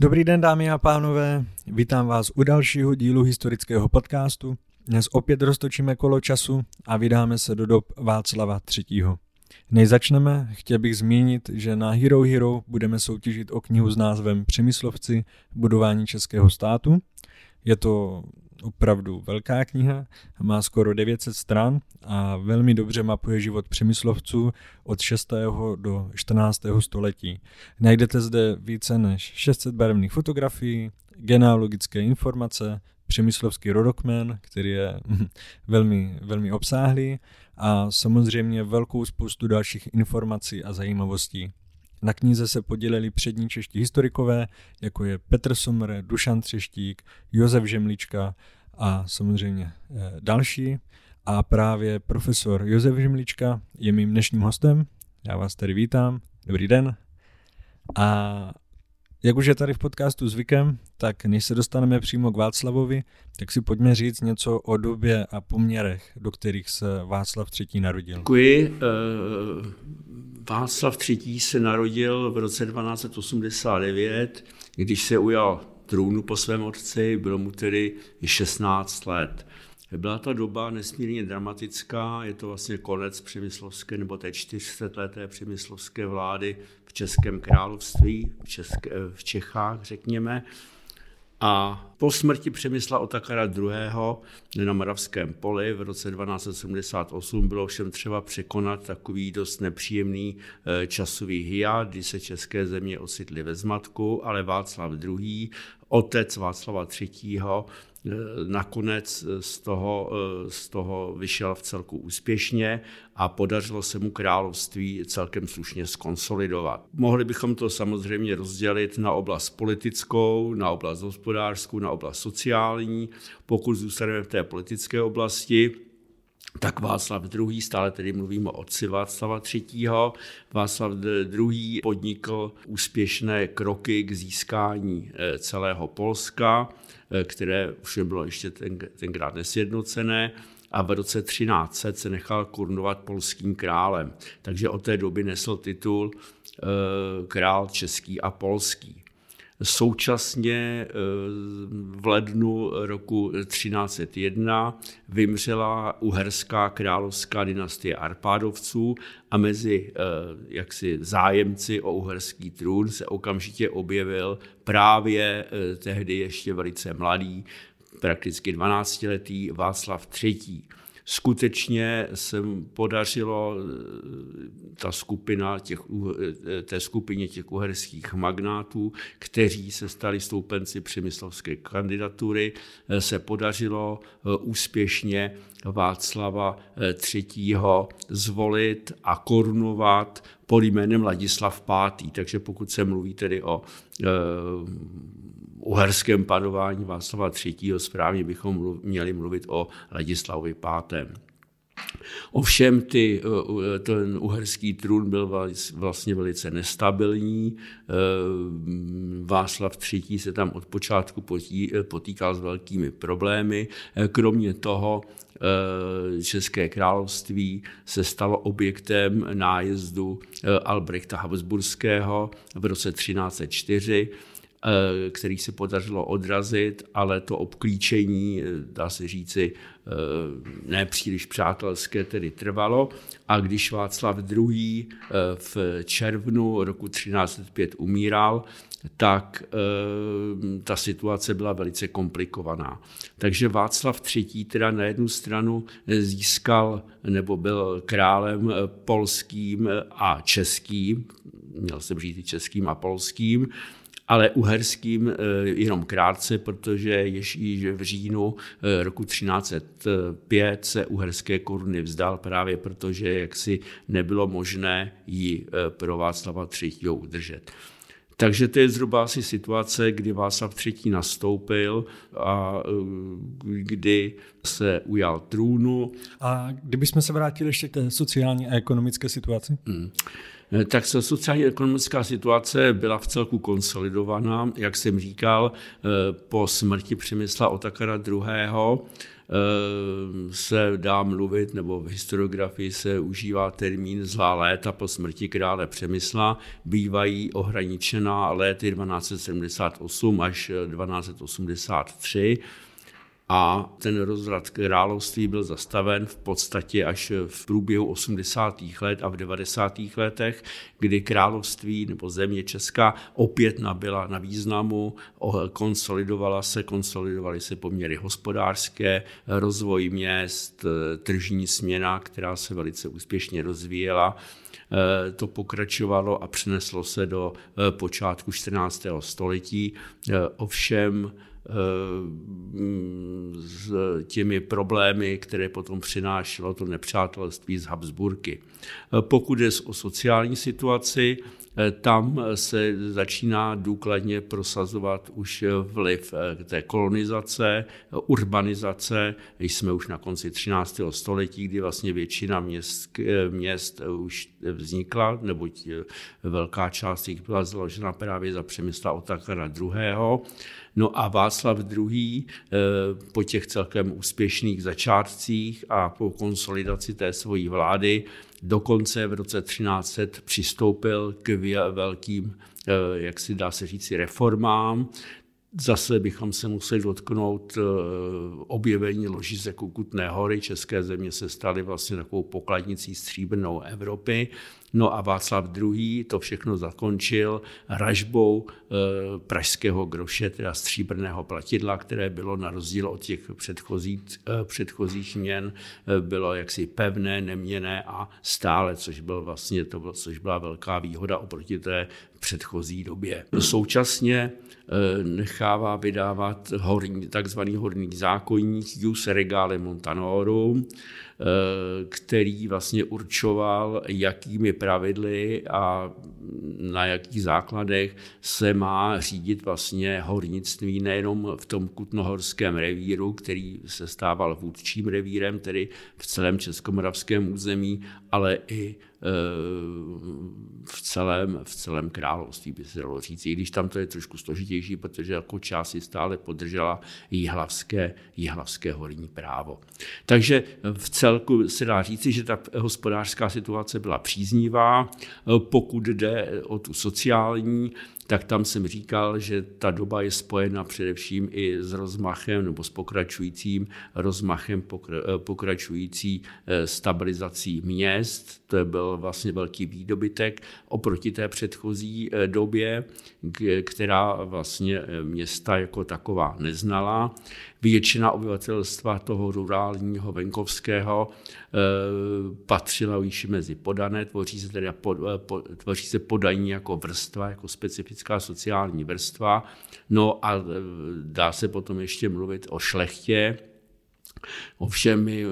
Dobrý den, dámy a pánové, vítám vás u dalšího dílu historického podcastu. Dnes opět roztočíme kolo času a vydáme se do dob Václava III. Než začneme, chtěl bych zmínit, že na Hero Hero budeme soutěžit o knihu s názvem Přemyslovci budování českého státu. Je to opravdu velká kniha, má skoro 900 stran a velmi dobře mapuje život přemyslovců od 6. do 14. století. Najdete zde více než 600 barevných fotografií, genealogické informace, přemyslovský rodokmen, který je velmi, velmi obsáhlý a samozřejmě velkou spoustu dalších informací a zajímavostí. Na knize se podělili přední čeští historikové, jako je Petr Sommer, Dušan Třeštík, Josef Žemlička a samozřejmě eh, další. A právě profesor Josef Žemlička je mým dnešním hostem. Já vás tady vítám. Dobrý den. A jak už je tady v podcastu zvykem, tak než se dostaneme přímo k Václavovi, tak si pojďme říct něco o době a poměrech, do kterých se Václav III. narodil. Děkuji. Eh, Václav III. se narodil v roce 1289, když se ujal trůnu po svém otci, bylo mu tedy 16 let. Byla ta doba nesmírně dramatická, je to vlastně konec přemyslovské nebo té 400 leté přemyslovské vlády v Českém království, v, České, v Čechách, řekněme. A po smrti Přemysla Otakara II. na Moravském poli v roce 1278 bylo všem třeba překonat takový dost nepříjemný eh, časový hiat, kdy se české země ocitly ve zmatku, ale Václav II otec Václava III. Eh, nakonec eh, z toho, eh, z toho vyšel v celku úspěšně a podařilo se mu království celkem slušně skonsolidovat. Mohli bychom to samozřejmě rozdělit na oblast politickou, na oblast hospodářskou, na oblast sociální. Pokud zůstaneme v té politické oblasti, tak Václav II., stále tedy mluvíme o otci Václava III., Václav II. podnikl úspěšné kroky k získání eh, celého Polska, eh, které už bylo ještě ten, tenkrát nesjednocené, a v roce 1300 se nechal korunovat polským králem. Takže od té doby nesl titul eh, král český a polský. Současně eh, v lednu roku 1301 vymřela uherská královská dynastie Arpádovců a mezi eh, jaksi zájemci o uherský trůn se okamžitě objevil právě eh, tehdy ještě velice mladý, prakticky 12-letý Václav III skutečně se podařilo eh, ta skupina těch, eh, té skupině těch uherských magnátů, kteří se stali stoupenci přemyslovské kandidatury, eh, se podařilo úspěšně Václava III. zvolit a korunovat pod jménem Ladislav V. Takže pokud se mluví tedy o uherském panování Václava III. správně bychom měli mluvit o Ladislavovi V. Ovšem ty, eh, ten uherský trůn byl vlastně velice nestabilní. Eh, Václav III. se tam od počátku potýkal s velkými problémy. Eh, kromě toho České království se stalo objektem nájezdu Albrechta Habsburského v roce 1304 Eh, který se podařilo odrazit, ale to obklíčení, eh, dá se říci, eh, nepříliš přátelské tedy trvalo. A když Václav II. v červnu roku 1305 umíral, tak ta situace byla velice komplikovaná. Takže Václav III. teda na jednu stranu získal nebo byl králem polským a českým, měl jsem říct i českým a polským, ale uherským eh, jenom krátce, protože již v říjnu eh, roku 1305 se uherské koruny vzdal právě protože jaksi nebylo možné ji eh, pro Václava III. udržet. Takže to je zhruba asi situace, kdy Václav III. nastoupil a kdy se ujal trůnu. A kdybychom se vrátili ještě k té sociální a ekonomické situaci? Hmm. Eh, tak sociálně ekonomická situace byla v celku konsolidovaná, jak jsem říkal, eh, po smrti Přemysla Otakara II. se dá mluvit, nebo v historiografii se užívá termín zlá léta po smrti krále Přemysla, bývají ohraničená léty 1278 až 1283 a ten rozvrat království byl zastaven v podstatě až v průběhu 80. let a v 90. letech, kdy království nebo země Česká opět nabyla na významu, konsolidovala se, konsolidovaly se poměry hospodářské, rozvoj měst, tržní směna, která se velice úspěšně rozvíjela, to pokračovalo a přineslo se do počátku 14. století. Ovšem s těmi problémy, které potom přinášelo to nepřátelství z Habsburky. Pokud je o sociální situaci, tam se začíná důkladně prosazovat už vliv té kolonizace, urbanizace. Jsme už na konci 13. století, kdy vlastně většina měst, měst už vznikla, neboť velká část jich byla založena právě za přemysla Otakara II. No a Václav II. Eh, po těch celkem úspěšných začátcích a po konsolidaci té svojí vlády dokonce v roce 1300 přistoupil k velkým, eh, jak si dá se říci, reformám. Zase bychom se museli dotknout eh, objevení ložisek Kutné hory. České země se staly vlastně takovou pokladnicí stříbrnou Evropy. No a Václav II. to všechno zakončil ražbou e, pražského groše, teda stříbrného platidla, které bylo na rozdíl od těch předchozích, e, předchozích měn, e, bylo jaksi pevné, neměné a stále, což, byl vlastně, to což byla velká výhoda oproti té předchozí době. Současně nechává vydávat horní, takzvaný horní zákonník Jus Regale Montanorum, Eh, který vlastně určoval, jakými pravidly a na jakých základech se má řídit vlastně hornictví nejenom v tom kutnohorském revíru, který se stával vůdčím revírem, tedy v celém českomoravském území, ale i v celém, v celém království, by se dalo říct. I když tam to je trošku složitější, protože jako část si stále podržela jihlavské, jihlavské horní právo. Takže v celku se dá říci, že ta hospodářská situace byla příznivá. Pokud jde o tu sociální, tak tam jsem říkal, že ta doba je spojena především i s rozmachem nebo s pokračujícím rozmachem, pokračující eh, stabilizací měst. To byl vlastně velký výdobytek oproti té předchozí eh, době, která vlastně eh, města jako taková neznala. Většina obyvatelstva toho rurálního, venkovského patřila již mezi podané, tvoří se tedy pod, tvoří se podaní jako vrstva, jako specifická sociální vrstva. No a dá se potom ještě mluvit o šlechtě, Ovšem, my, eh,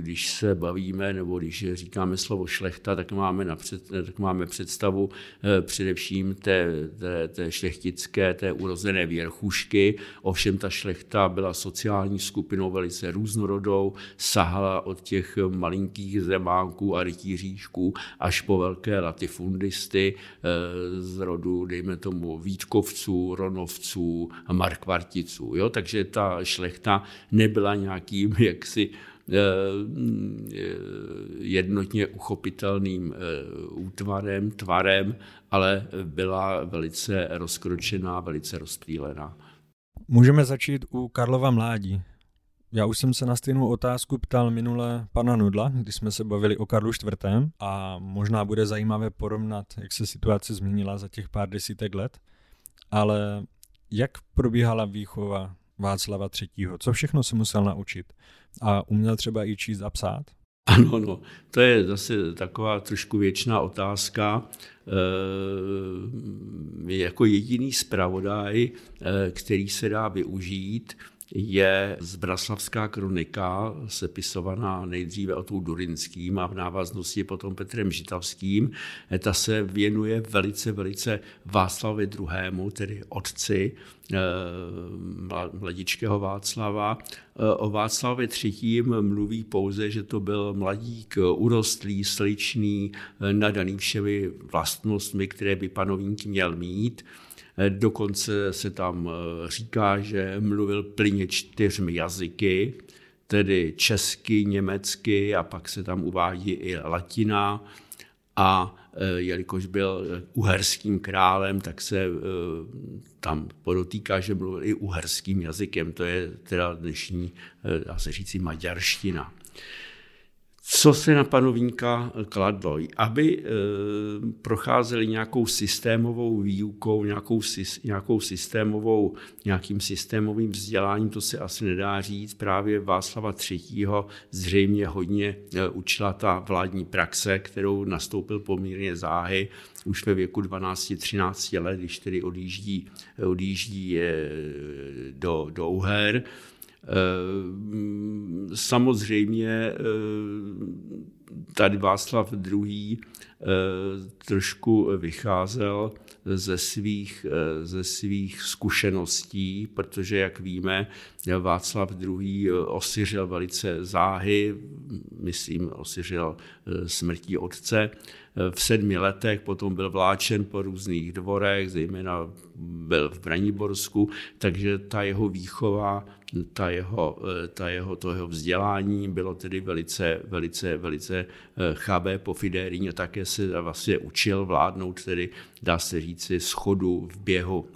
když se bavíme, nebo když říkáme slovo šlechta, tak máme, napřed, tak máme představu eh, především té, té, té šlechtické, té urozené věrchušky. Ovšem, ta šlechta byla sociální skupinou velice různorodou, sahala od těch malinkých zemánků a rytíříšků až po velké latifundisty eh, z rodu, dejme tomu, Vítkovců, Ronovců Markvarticů. Jo? Takže ta šlechta nebyla nějaký nějakým jaksi eh, jednotně uchopitelným eh, útvarem, tvarem, ale byla velice rozkročená, velice rozptýlená. Můžeme začít u Karlova mládí. Já už jsem se na stejnou otázku ptal minule pana Nudla, když jsme se bavili o Karlu IV. a možná bude zajímavé porovnat, jak se situace změnila za těch pár desítek let, ale jak probíhala výchova Václava III. Co všechno se musel naučit? A uměl třeba i číst a psát? Ano, no, to je zase taková trošku věčná otázka. E, jako jediný zpravodaj, e, který se dá využít, je Zbraslavská kronika, sepisovaná nejdříve o tou Durinským a v návaznosti potom Petrem Žitavským. Ta se věnuje velice, velice Václavi II., tedy otci eh, mladičkého Václava. Eh, o Václavě III. mluví pouze, že to byl mladík urostlý, sličný, eh, nadaný všemi vlastnostmi, které by panovník měl mít. Dokonce se tam eh, říká, že mluvil plyně čtyřmi jazyky, tedy česky, německy a pak se tam uvádí i latina. A eh, jelikož byl uherským králem, tak se eh, tam podotýká, že mluvil i uherským jazykem. To je teda dnešní, dá se říci, maďarština co se na panovníka kladlo, aby e, procházeli nějakou systémovou výukou, nějakou, nějakou systémovou, nějakým systémovým vzděláním, to se asi nedá říct. Právě Václava III. zřejmě hodně e, učila ta vládní praxe, kterou nastoupil poměrně záhy už ve věku 12-13 let, když tedy odjíždí, odjíždí e, do, do Uher. Eh, samozřejmě eh, tady Václav II. Eh, trošku vycházel ze svých, ze svých zkušeností, protože, jak víme, Václav II. osiřel velice záhy, myslím, osiřel smrtí otce. V sedmi letech potom byl vláčen po různých dvorech, zejména byl v Braniborsku, takže ta jeho výchova ta jeho, eh, ta jeho, to jeho vzdělání bylo tedy velice, velice, velice eh, chabé, pofidérní a také se vlastně učil vládnout tedy, dá se říci, schodu v běhu.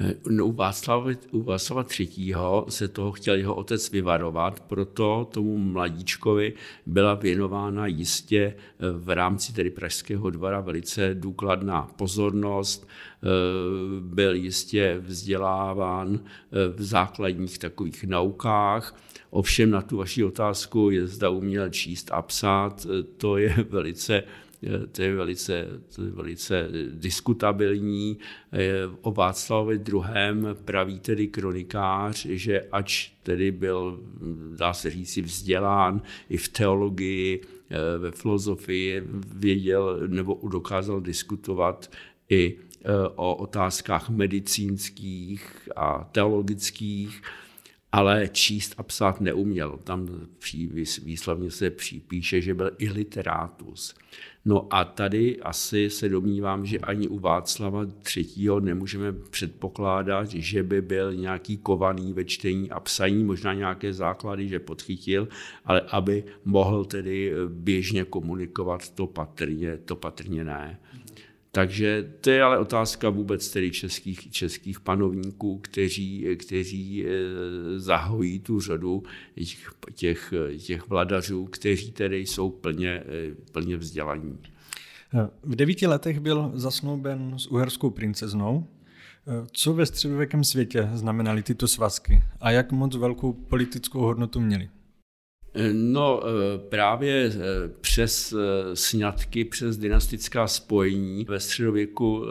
Eh, no, u, Václava, u Václava III. se toho chtěl jeho otec vyvarovat, proto tomu mladíčkovi byla věnována jistě v rámci tedy Pražského dvora velice důkladná pozornost, Eh, byl jistě vzděláván eh, v základních takových naukách. Ovšem na tu vaši otázku, je zda uměl číst a psát, eh, to je velice to je velice, to je velice diskutabilní. O Václavovi II. praví tedy kronikář, že ač tedy byl, dá se říct, vzdělán i v teologii, ve filozofii, věděl nebo dokázal diskutovat i o otázkách medicínských a teologických, ale číst a psát neuměl. Tam výslovně se píše, že byl i literátus. No a tady asi se domnívám, že ani u Václava III. nemůžeme předpokládat, že by byl nějaký kovaný ve čtení a psaní, možná nějaké základy, že podchytil, ale aby mohl tedy běžně komunikovat, to patrně, to patrně ne. Takže to je ale otázka vůbec tedy českých, českých panovníků, kteří, kteří eh, zahojí tu řadu těch, těch, těch vladařů, kteří tedy jsou plně, eh, plně vzdělaní. V devíti letech byl zasnouben s uherskou princeznou. Co ve středověkém světě znamenaly tyto svazky a jak moc velkou politickou hodnotu měly? No eh, právě eh, přes eh, sňatky, přes dynastická spojení ve středověku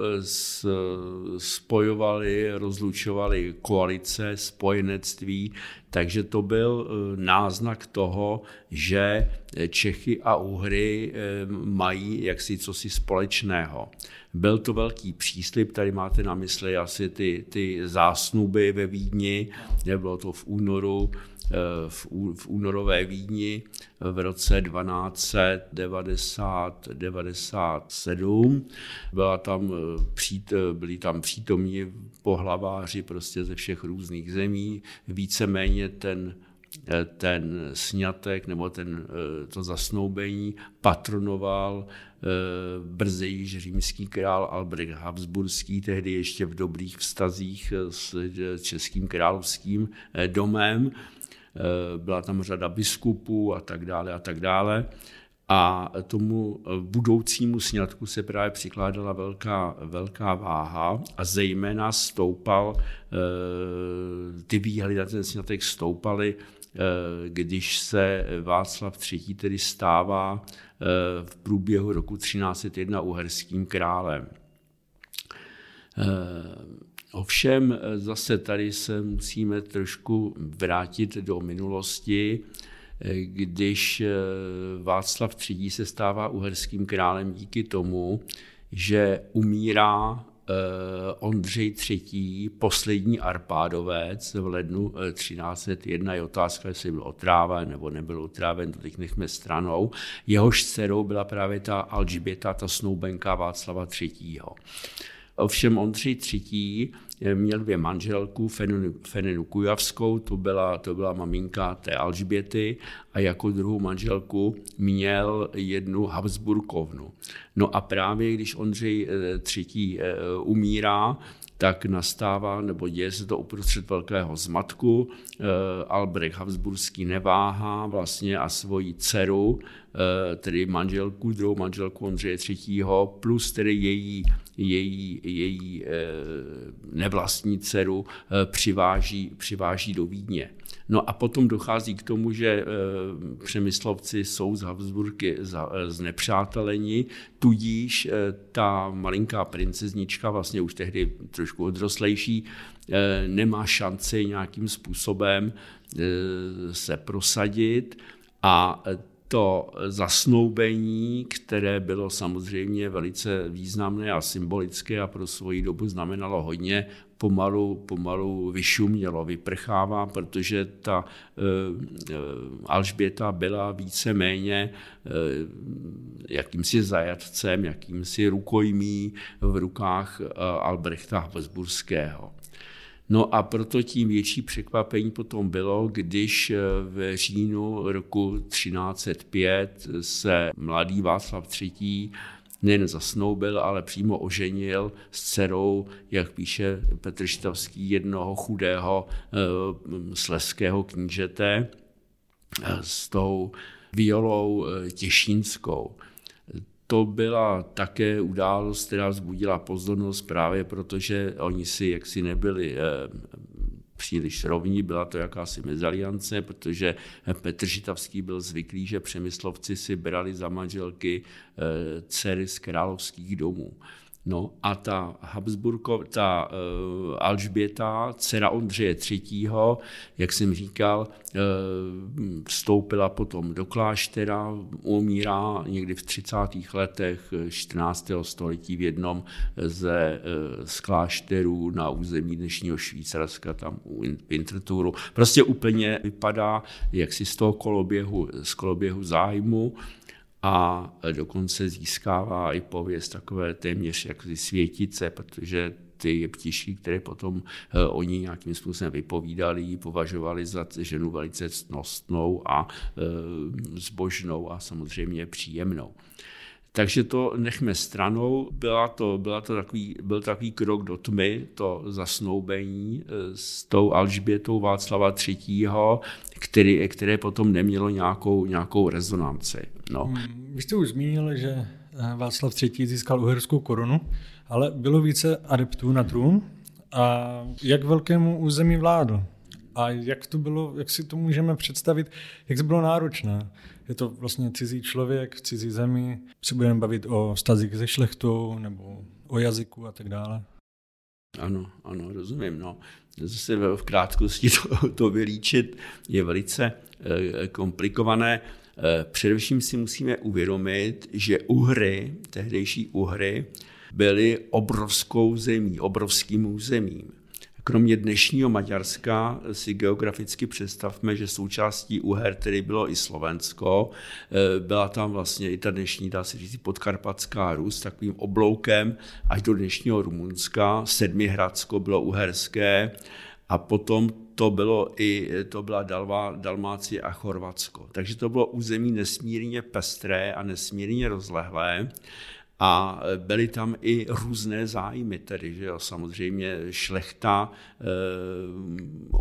spojovali, rozlučovali koalice, spojenectví, takže to byl náznak toho, že Čechy a Uhry mají jaksi cosi společného. Byl to velký příslip, tady máte na mysli asi ty, ty zásnuby ve Vídni, bylo to v únoru v, v únorové Vídni v roce 1290-97. Byla tam, eh, přít, eh, byli tam přítomní pohlaváři prostě ze všech různých zemí. Víceméně ten eh, ten snětek nebo ten, to zasnoubení patronoval brzy již římský král Albrecht Habsburský, tehdy ještě v dobrých vztazích s českým královským domem. Eh, byla tam řada biskupů a tak dále a tak dále. A tomu eh, budoucímu sňatku se právě přikládala velká, velká váha a zejména stoupal, eh, ty výhledy na ten sňatek stoupaly, když se Václav III. tedy stává v průběhu roku 1301 uherským králem. Ovšem zase tady se musíme trošku vrátit do minulosti, když Václav III. se stává uherským králem díky tomu, že umírá Eh, Ondřej III., poslední Arpádovec v lednu 1301. Eh, je otázka, jestli byl otráven nebo nebyl otráven, to teď nechme stranou. Jehož dcerou byla právě ta Alžběta, ta snoubenka Václava III. Ovšem Ondřej III. měl dvě manželku, Fenenu, Kujavskou, to byla, to byla maminka té Alžběty, a jako druhou manželku měl jednu Habsburkovnu. No a právě když Ondřej III. Eh, umírá, tak nastává, nebo děje se to uprostřed velkého zmatku. Eh, Albrecht Habsburský neváhá vlastně a svoji dceru, eh, tedy manželku, druhou manželku Ondřeje III., plus tedy její, její, její eh, nevlastní dceru přiváží, přiváží do Vídně. No a potom dochází k tomu, že přemyslovci jsou z Habsburky znepřáteleni, tudíž ta malinká princeznička, vlastně už tehdy trošku odrostlejší, nemá šanci nějakým způsobem se prosadit a to zasnoubení, které bylo samozřejmě velice významné a symbolické a pro svoji dobu znamenalo hodně, pomalu, pomalu vyšumělo, vyprchává, protože ta e, Alžběta byla více-méně e, jakýmsi zajatcem, jakýmsi rukojmí v rukách Albrechta Habsburského. No a proto tím větší překvapení potom bylo, když v říjnu roku 1305 se mladý Václav III nejen zasnoubil, ale přímo oženil s dcerou, jak píše Petr Štavský, jednoho chudého e, sleského knížete e, s tou violou těšínskou. To byla také událost, která vzbudila pozornost právě protože oni si jaksi nebyli příliš rovní, byla to jakási mezaliance, protože Petr Žitavský byl zvyklý, že přemyslovci si brali za manželky eh, dcery z královských domů. No a ta Habsburko, ta uh, Alžběta, dcera Ondřeje III., jak jsem říkal, uh, vstoupila potom do kláštera, umírá někdy v 30. letech 14. století v jednom ze, uh, z klášterů na území dnešního Švýcarska, tam u Winterthuru. Prostě úplně vypadá jaksi z toho koloběhu, z koloběhu zájmu a dokonce získává i pověst takové téměř jak světice, protože ty jeptiši, které potom eh, oni nějakým způsobem vypovídali, považovali za ženu velice cnostnou a eh, zbožnou a samozřejmě příjemnou. Takže to nechme stranou. Byla to, byla to takový, byl takový krok do tmy, to zasnoubení eh, s tou Alžbětou Václava III., který, které potom nemělo nějakou, nějakou rezonanci. No. Hmm, vy jste už zmínil, že eh, Václav III. získal uherskou korunu, ale bylo více adeptů na trůn. A jak velkému území vládl? A jak to bylo, jak si to můžeme představit, jak to bylo náročné? Je to vlastně cizí člověk v cizí zemi, si budeme bavit o stazích se šlechtou nebo o jazyku a tak dále. Ano, ano, rozumím. No. Zase v krátkosti to, to vylíčit je velice eh, komplikované. Eh, především si musíme uvědomit, že Uhry, tehdejší Uhry, byly obrovskou zemí, obrovským územím. Kromě dnešního Maďarska si geograficky představme, že součástí Uher tedy bylo i Slovensko. Eh, byla tam vlastně i ta dnešní, dá se říct, podkarpatská Rus, takovým obloukem až do dnešního Rumunska. Sedmihradsko bylo uherské a potom to bylo i, to byla Dalva, Dalmácie a Chorvatsko. Takže to bylo území nesmírně pestré a nesmírně rozlehlé a byly tam i různé zájmy, tedy že jo, samozřejmě šlechta e,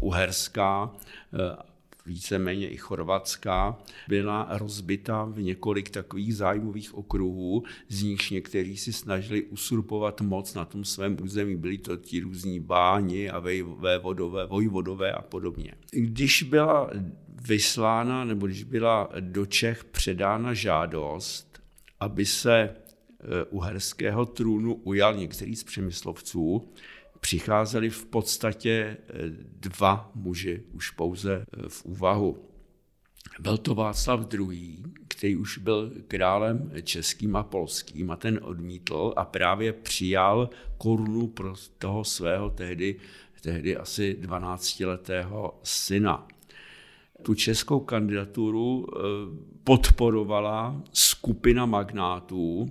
uherská, e, víceméně i chorvatská, byla rozbita v několik takových zájmových okruhů, z nichž někteří si snažili usurpovat moc na tom svém území. Byli to ti různí báni a vévodové, vojvodové a podobně. Když byla vyslána, nebo když byla do Čech předána žádost, aby se uherského trůnu ujal některý z přemyslovců, přicházeli v podstatě dva muži už pouze v úvahu. Byl to Václav II., který už byl králem českým a polským a ten odmítl a právě přijal korunu pro toho svého tehdy, tehdy asi 12-letého syna. Tu českou kandidaturu eh, podporovala skupina magnátů,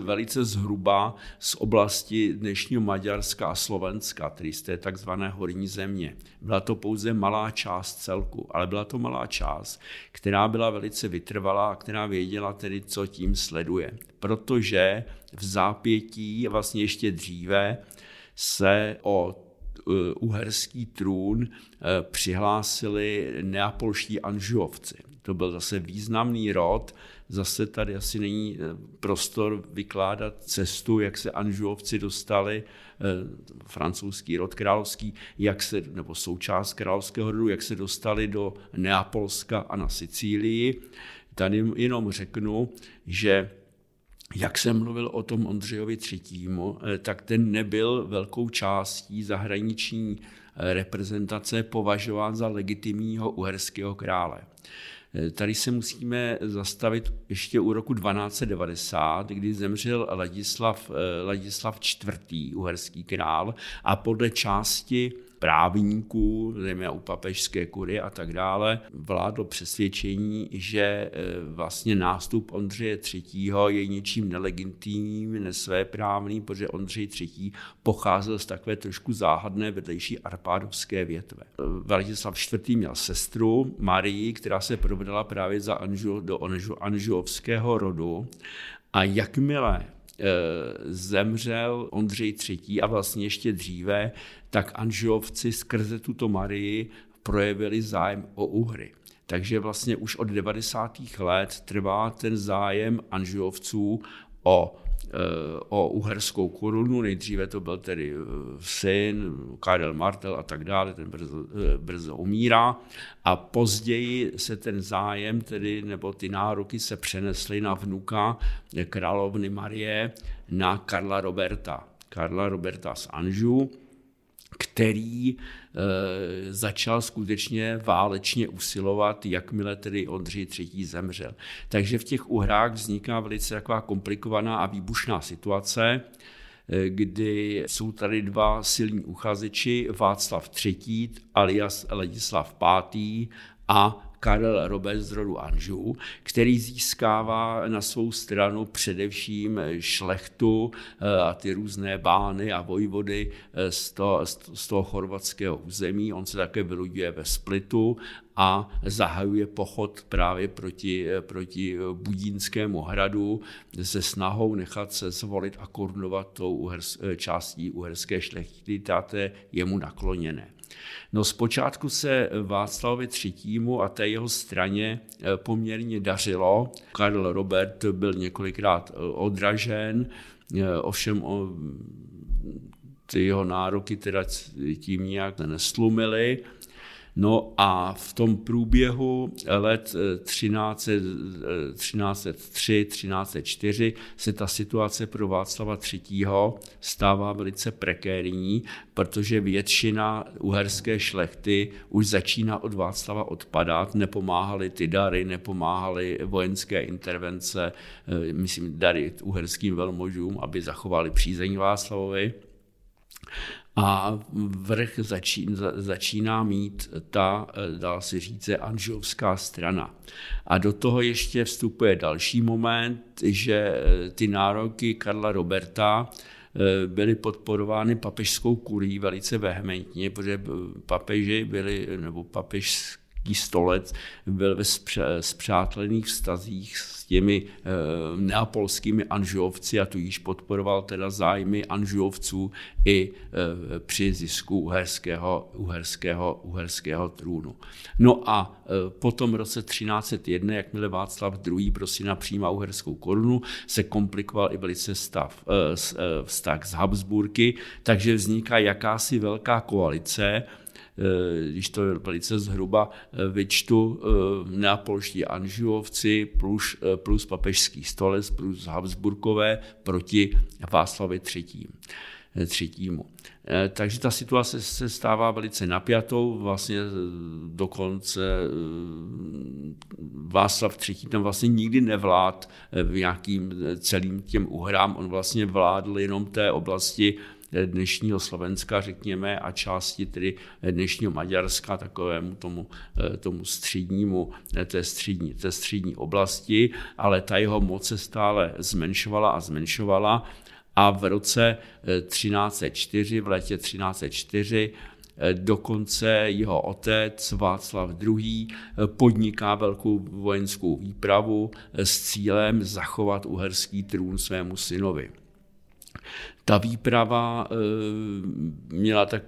velice zhruba z oblasti dnešního Maďarska a Slovenska, tedy z té takzvané horní země. Byla to pouze malá část celku, ale byla to malá část, která byla velice vytrvalá a která věděla tedy, co tím sleduje. Protože v zápětí, vlastně ještě dříve, se o uherský trůn eh, přihlásili neapolští anžuovci. To byl zase významný rod, zase tady asi není eh, prostor vykládat cestu, jak se anžuovci dostali, francouzský rod královský, jak se, nebo součást královského rodu, jak se dostali do Neapolska a na Sicílii. Tady jenom řeknu, že jak jsem mluvil o tom Ondřejovi třetímu, eh, tak ten nebyl velkou částí zahraniční eh, reprezentace považován za legitimního uherského krále. Eh, tady se musíme zastavit ještě u roku 1290, kdy zemřel Ladislav, Ladislav IV. uherský král a podle části právníků, zejména u papežské kury a tak dále, vládlo přesvědčení, že e, vlastně nástup Ondřeje III. je něčím nelegitimním, nesvéprávným, protože Ondřej III. pocházel z takové trošku záhadné vedlejší arpádovské větve. Vladislav IV. měl sestru Marii, která se provedala právě za Anžu, do Anžu, anžuovského rodu a jakmile zemřel Ondřej III. a vlastně ještě dříve, tak Anžovci skrze tuto Marii projevili zájem o Uhry. Takže vlastně už od 90. let trvá ten zájem Anžovců o o uherskou korunu. Nejdříve to byl tedy eh, syn, Karel Martel a tak dále, ten brzo, eh, brzo umírá. A později se ten zájem, tedy, nebo ty nároky se přenesly na vnuka královny Marie, na Karla Roberta. Karla Roberta z Anžu, který e, začal skutečně válečně usilovat, jakmile tedy Ondřej III. zemřel. Takže v těch uhrách vzniká velice taková komplikovaná a výbušná situace, e, kdy jsou tady dva silní uchazeči, Václav III. alias Ladislav V. a Karel Robert z rodu Anžů, který získává na svou stranu především šlechtu eh, a ty různé bány a vojvody eh, z toho, z toho chorvatského území. On se také vyluduje ve Splitu a zahajuje pochod právě proti, eh, proti Budínskému hradu se snahou nechat se zvolit a korunovat tou uhers, částí uherské šlechty, je jemu nakloněné. No zpočátku se Václavovi III. a té jeho straně eh, poměrně dařilo. Karl Robert byl několikrát eh, odražen, eh, ovšem ty jeho nároky teda tím nějak neslumily. No a v tom průběhu let 1303, 1304 eh, se ta situace pro Václava III. stává velice prekérní, protože většina uherské šlechty už začíná od Václava odpadat, nepomáhaly ty dary, nepomáhaly vojenské intervence, eh, myslím dary uherským velmožům, aby zachovali přízeň Václavovi a vrch začíná, začíná mít ta, dá se říct, anžovská strana. A do toho ještě vstupuje další moment, že ty nároky Karla Roberta eh, byly podporovány papežskou kurií velice vehementně, protože papeži byli, nebo papež stolec byl ve spřátelených vztazích s těmi e, neapolskými anžovci a tudíž podporoval teda zájmy anžovců i e, při zisku uherského, uherského, uherského trůnu. No a e, potom v roce 1301, jakmile Václav II. pro syna přijímá uherskou korunu, se komplikoval i velice stav, vztah s Habsburky, takže vzniká jakási velká koalice, Eh, když to velice zhruba eh, vyčtu, eh, neapolští anžuovci plus, plus papežský stolec plus Habsburkové proti Václavi třetím třetímu. Eh, takže ta situace se stává velice napjatou, vlastně eh, dokonce Václav III. tam vlastně nikdy nevlád nějakým celým těm uhrám, on vlastně vládl jenom té oblasti dnešního Slovenska, řekněme, a části tedy dnešního Maďarska, takovému tomu, tomu střednímu, té střední, té střední oblasti, ale ta jeho moc se stále zmenšovala a zmenšovala a v roce 1304, v letě 1304, Dokonce jeho otec Václav II. podniká velkou vojenskou výpravu s cílem zachovat uherský trůn svému synovi. Ta výprava eh, měla tak,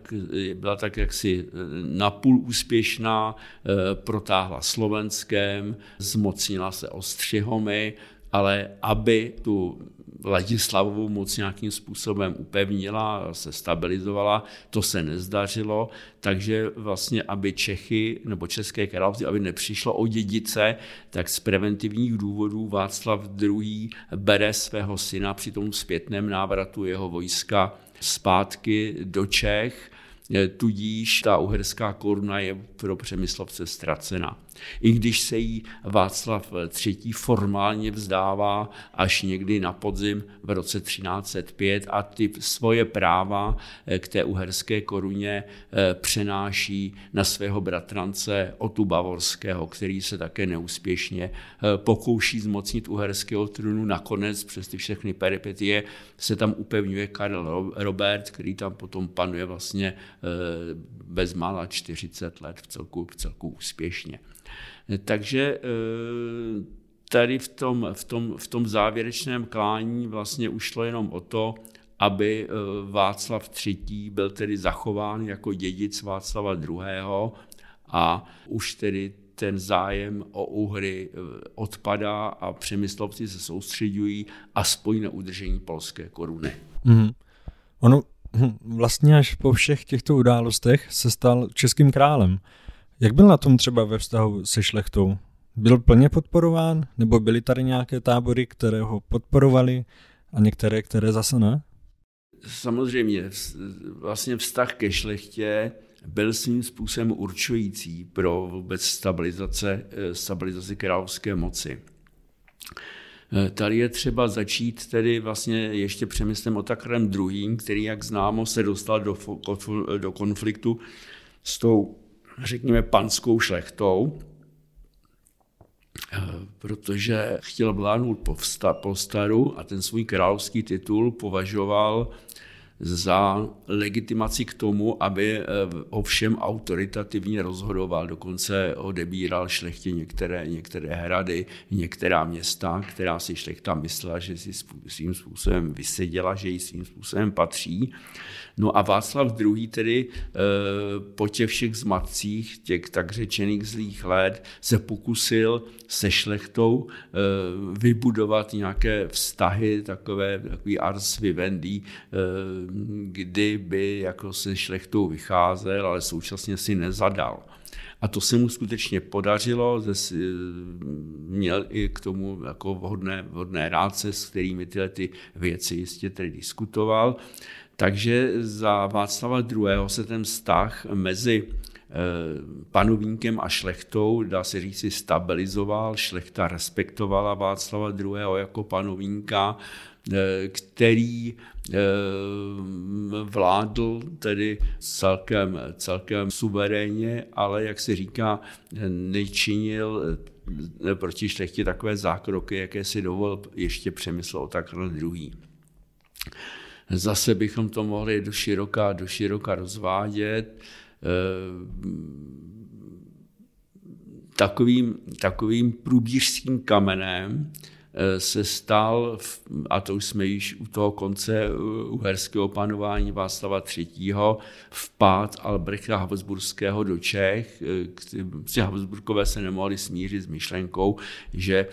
byla tak jaksi eh, napůl úspěšná, eh, protáhla Slovenském, zmocnila se Ostřihomy, ale aby tu Ladislavovou moc nějakým způsobem upevnila, se stabilizovala, to se nezdařilo, takže vlastně, aby Čechy nebo České království, aby nepřišlo o dědice, tak z preventivních důvodů Václav II. bere svého syna při tom zpětném návratu jeho vojska zpátky do Čech, tudíž ta uherská koruna je pro Přemyslovce ztracena i když se jí Václav III. formálně vzdává až někdy na podzim v roce 1305 a ty svoje práva eh, k té uherské koruně eh, přenáší na svého bratrance Otu Bavorského, který se také neúspěšně eh, pokouší zmocnit uherského trůnu. Nakonec přes ty všechny peripetie se tam upevňuje Karel Robert, který tam potom panuje vlastně bezmála 40 let v celku, v celku úspěšně. Takže eh, tady v tom, v, tom, v tom závěrečném klání vlastně ušlo jenom o to, aby eh, Václav III. byl tedy zachován jako dědic Václava II. a už tedy ten zájem o úhry eh, odpadá a přemyslovci se soustředují aspoň na udržení polské koruny. Mm. Ono hm, vlastně až po všech těchto událostech se stal českým králem. Jak byl na tom třeba ve vztahu se šlechtou? Byl plně podporován, nebo byly tady nějaké tábory, které ho podporovali a některé, které zase ne? Samozřejmě, vlastně vztah ke šlechtě byl svým způsobem určující pro vůbec stabilizace, eh, stabilizaci královské moci. Eh, tady je třeba začít tedy vlastně ještě přemyslem o Takrem druhým, který, jak známo, se dostal do, do konfliktu s tou řekněme, panskou šlechtou, eh, protože chtěl vládnout po staru a ten svůj královský titul považoval za legitimaci k tomu, aby eh, ovšem autoritativně rozhodoval, dokonce odebíral šlechtě některé, některé hrady, některá města, která si šlechta myslela, že si svým způsobem vyseděla, že jí svým způsobem patří. No a Václav II. tedy eh, po těch všech zmatcích, těch tak řečených zlých let, se pokusil se šlechtou eh, vybudovat nějaké vztahy, takové, takový ars vivendi, kdy by jako se šlechtou vycházel, ale současně si nezadal. A to se mu skutečně podařilo, měl i k tomu jako vhodné, vhodné rádce, s kterými tyhle ty věci jistě tedy diskutoval. Takže za Václava II. se ten vztah mezi eh, panovínkem a šlechtou, dá se říci, stabilizoval. Šlechta respektovala Václava II. jako panovínka, Eh, který eh, vládl tedy celkem, celkem suverénně, ale jak se říká, nečinil proti šlechtě takové zákroky, jaké si dovolil ještě přemysl takhle druhý. Zase bychom to mohli do široka, do široka rozvádět. Takovým, takovým průbířským kamenem Eh, se stal, a to už jsme již u toho konce eh, uherského panování Václava III. vpád Albrechta Habsburského do Čech. Eh, Habsburkové se nemohli smířit s myšlenkou, že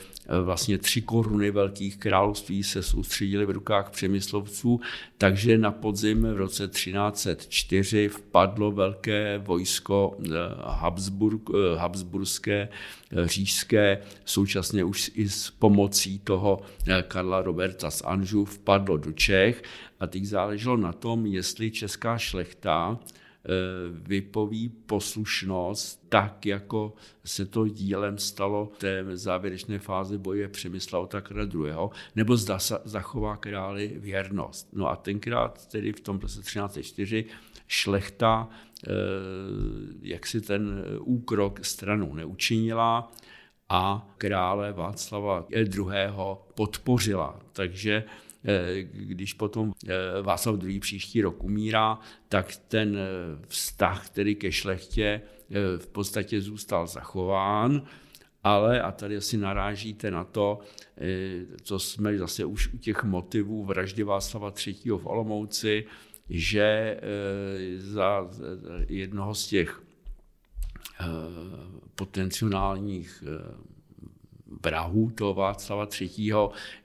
vlastně tři koruny velkých království se soustředily v rukách přemyslovců, takže na podzim v roce 1304 vpadlo velké vojsko Habsburg, Habsburské, říšské, současně už i s pomocí pomocí toho Karla Roberta z Anžu vpadlo do Čech a teď záleželo na tom, jestli česká šlechta vypoví poslušnost tak, jako se to dílem stalo v té závěrečné fázi boje Přemysla Otakara II., nebo zda zachová králi věrnost. No a tenkrát tedy v tom roce 1304 šlechta eh, jak si ten úkrok stranou neučinila a krále Václava II. podpořila. Takže eh, když potom eh, Václav II. příští rok umírá, tak ten vztah tedy ke šlechtě v podstatě zůstal zachován, ale, a tady asi narážíte na to, co jsme zase už u těch motivů vraždy Václava III. v Olomouci, že eh, za jednoho z těch eh, potenciálních eh, vrahů toho Václava III.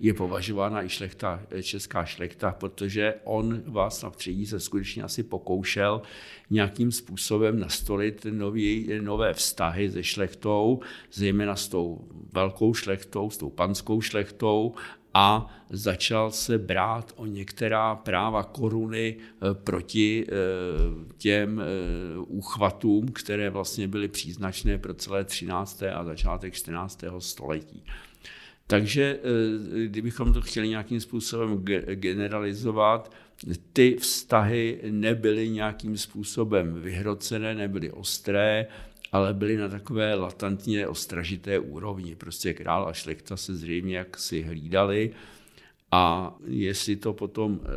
je považována i šlechta, česká šlechta, protože on, Václav III. se skutečně asi pokoušel nějakým způsobem nastolit nový, nové vztahy se šlechtou, zejména s tou velkou šlechtou, s tou panskou šlechtou a začal se brát o některá práva koruny eh, proti eh, těm eh, úchvatům, které vlastně byly příznačné pro celé 13. a začátek 14. století. Takže kdybychom to chtěli nějakým způsobem generalizovat, ty vztahy nebyly nějakým způsobem vyhrocené, nebyly ostré, ale byly na takové latantně ostražité úrovni. Prostě král a šlechta se zřejmě jaksi hlídali a jestli to potom eh,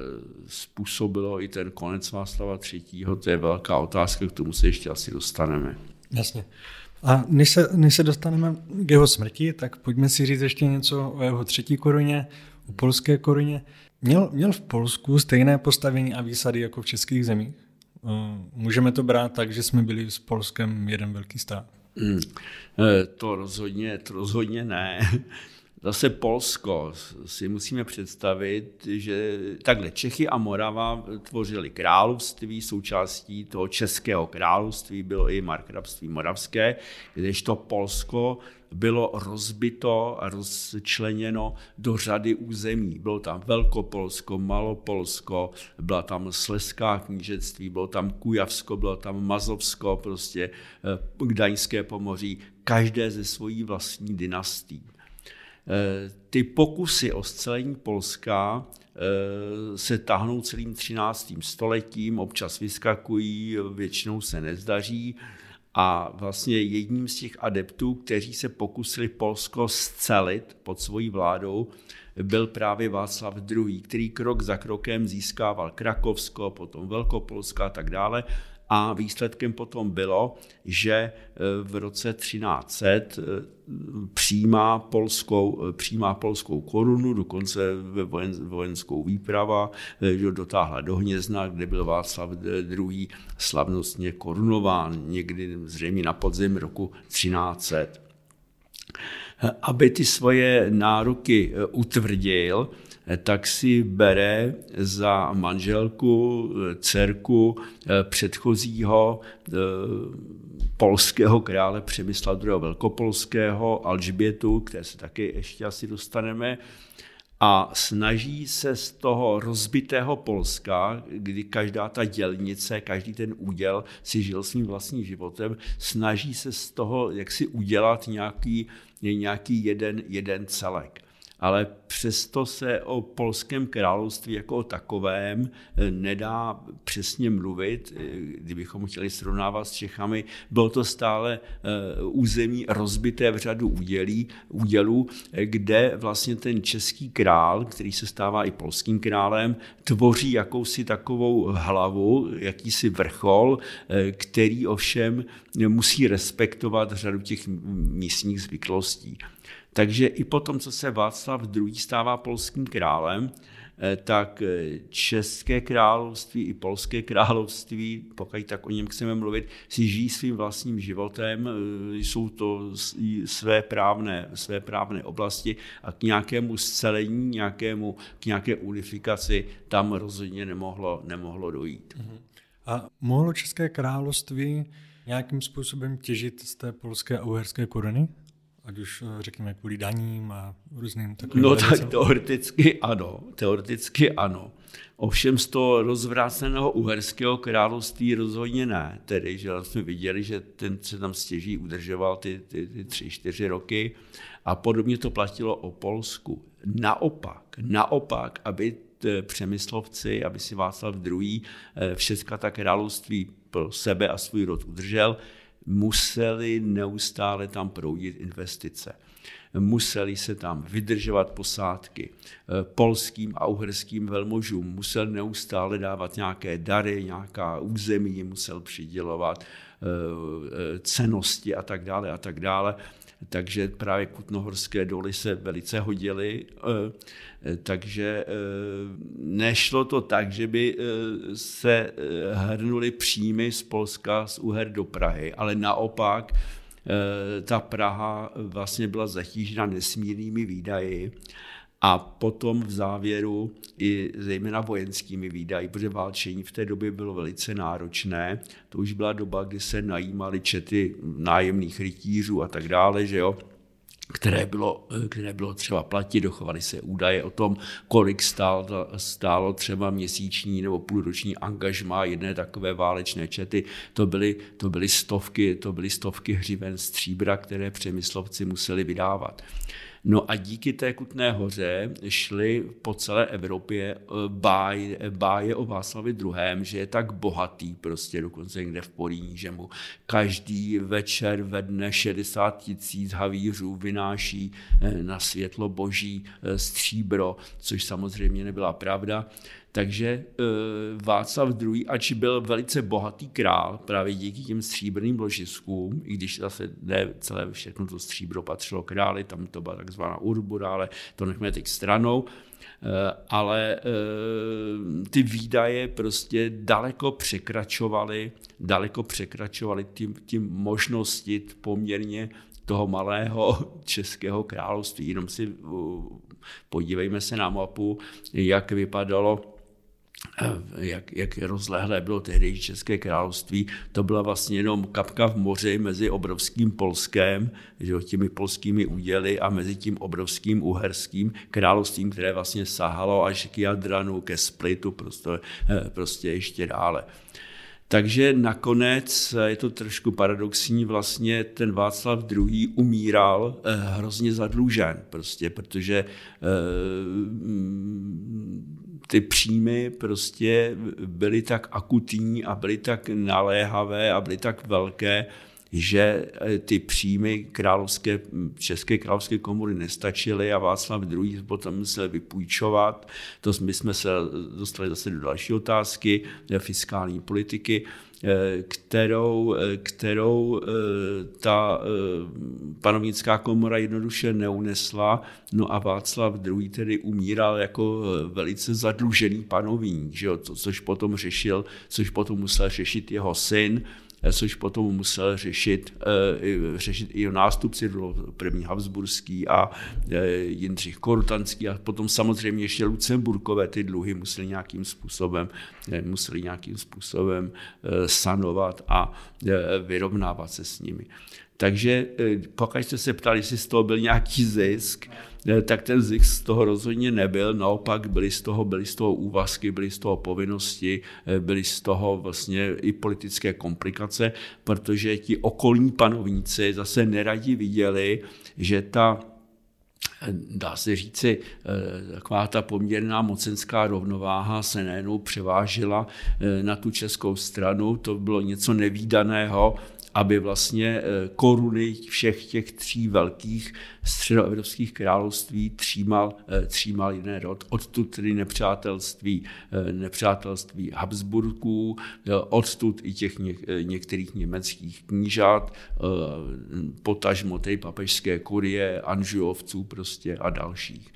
způsobilo i ten konec Václava III., to je velká otázka, k tomu se ještě asi dostaneme. Jasně. A než se, než se dostaneme k jeho smrti, tak pojďme si říct ještě něco o jeho třetí koruně, o polské koruně. Měl, měl v Polsku stejné postavení a výsady jako v českých zemích? Eh, můžeme to brát tak, že jsme byli s Polskem jeden velký stát? Hmm. To rozhodně, to rozhodně ne. Zase Polsko si musíme představit, že takhle Čechy a Morava tvořili království, součástí toho českého království bylo i markrabství moravské, kdežto Polsko bylo rozbito a rozčleněno do řady území. Bylo tam Velkopolsko, Malopolsko, byla tam Sleská knížectví, bylo tam Kujavsko, bylo tam Mazovsko, prostě eh, Gdaňské pomoří, každé ze svojí vlastní dynastí. Eh, ty pokusy o scelení Polska eh, se tahnou celým 13. stoletím, občas vyskakují, většinou se nezdaří. A vlastně jedním z těch adeptů, kteří se pokusili Polsko scelit pod svojí vládou, byl právě Václav II., který krok za krokem získával Krakovsko, potom Velkopolsko a tak dále a výsledkem potom bylo, že e, v roce 1300 e, přijímá polskou, e, přijímá polskou korunu, dokonce vojenskou výprava, že dotáhla do Hnězna, kde byl Václav II. slavnostně korunován, někdy zřejmě na podzim roku 1300. Aby ty svoje nároky utvrdil, tak si bere za manželku dcerku eh, předchozího eh, polského krále Přemysla II. Velkopolského, Alžbětu, které se taky ještě asi dostaneme, a snaží se z toho rozbitého Polska, kdy každá ta dělnice, každý ten úděl si žil svým vlastním životem, snaží se z toho jak si udělat nějaký, nějaký jeden, jeden celek ale přesto se o polském království jako o takovém eh, nedá přesně mluvit, eh, kdybychom chtěli srovnávat s Čechami. Bylo to stále eh, území rozbité v řadu údělí, údělů, kde vlastně ten český král, který se stává i polským králem, tvoří jakousi takovou hlavu, jakýsi vrchol, který ovšem musí respektovat řadu těch místních zvyklostí. Takže i po tom, co se Václav II. stává polským králem, eh, tak eh, České království i Polské království, pokud tak o něm chceme mluvit, si žijí svým vlastním životem, eh, jsou to své právné, své právné oblasti a k nějakému scelení, nějakému, k nějaké unifikaci tam rozhodně nemohlo, nemohlo dojít. Mhm. A mohlo České království nějakým způsobem těžit z té polské a uherské koruny? Ať už řekněme kvůli daním a různým takovým No tak teoreticky ano, teoreticky ano. Ovšem z toho rozvráceného uherského království rozhodně ne. Tedy, že jsme viděli, že ten se tam stěží udržoval ty, ty, ty tři, čtyři roky a podobně to platilo o Polsku. Naopak, naopak, aby přemyslovci, aby si Václav II. Eh, všechna ta království pro sebe a svůj rod udržel, museli neustále tam proudit investice museli se tam vydržovat posádky eh, polským a uherským velmožům, musel neustále dávat nějaké dary, nějaká území, musel přidělovat eh, eh, cenosti a tak dále a tak dále. Takže právě kutnohorské doly se velice hodily, takže nešlo to tak, že by se hrnuli příjmy z Polska z Uher do Prahy, ale naopak Eh, ta Praha vlastně byla zatížena nesmírnými výdaji a potom v závěru i zejména vojenskými výdaji, protože válčení v té době bylo velice náročné. To už byla doba, kdy se najímaly čety nájemných rytířů a tak dále, že jo které bylo, které bylo třeba platit, dochovaly se údaje o tom, kolik stál, stálo třeba měsíční nebo půlroční angažma jedné takové válečné čety. To byly, to byly stovky, to byly stovky hřiven stříbra, které přemyslovci museli vydávat. No a díky té Kutné hoře šly po celé Evropě eh, báje, báje o Václavi II., že je tak bohatý, prostě dokonce někde v Políní, že mu každý večer ve dne 60 tisíc havířů vynáší eh, na světlo boží eh, stříbro, což samozřejmě nebyla pravda. Takže e, Václav II., ač byl velice bohatý král, právě díky těm stříbrným ložiskům, i když zase ne celé všechno to stříbro patřilo králi, tam to byla takzvaná urbura, ale to nechme teď stranou, e, ale e, ty výdaje prostě daleko překračovaly, daleko překračovaly tím, tím možnosti poměrně toho malého českého království. Jenom si podívejme se na mapu, jak vypadalo Eh, jak, jak rozlehlé bylo tehdy České království, to byla vlastně jenom kapka v moři mezi obrovským Polskem, že, těmi polskými úděly a mezi tím obrovským uherským královstvím, které vlastně sahalo až k Jadranu, ke Splitu, prostě, eh, prostě ještě dále. Takže nakonec je to trošku paradoxní, vlastně ten Václav II. umíral eh, hrozně zadlužen, prostě, protože ty příjmy prostě byly tak akutní a byly tak naléhavé a byly tak velké, že eh, ty příjmy královské, České královské komory nestačily a Václav II. potom musel vypůjčovat. To my jsme se dostali zase do další otázky fiskální politiky. Eh, kterou, eh, kterou ta panovnická komora jednoduše neunesla. No a Václav II. tedy umíral jako velice zadlužený panovník, že jo, což potom řešil, což potom musel řešit jeho syn, což potom musel řešit, eh, řešit i nástupci, bylo první Habsburský a eh, Jindřich Korutanský a potom samozřejmě ještě Lucemburkové ty dluhy museli nějakým způsobem, eh, museli nějakým způsobem sanovat a vyrovnávat se s nimi. Takže pokud jste se ptali, jestli z toho byl nějaký zisk, Eh, tak ten zisk z toho rozhodně nebyl, naopak byly z toho, byly z toho úvazky, byly z toho povinnosti, eh, byly z toho vlastně i politické komplikace, protože ti okolní panovníci zase neradi viděli, že ta eh, dá se říci, taková ta poměrná mocenská rovnováha se najednou převážila na tu českou stranu. To bylo něco nevýdaného aby vlastně eh, koruny všech těch tří velkých středoevropských království třímal, eh, třímal jiný rod. Odtud tedy nepřátelství, eh, nepřátelství Habsburků, odtud i těch některých německých knížat, potažmo té papežské kurie, Anžuovců prostě a dalších.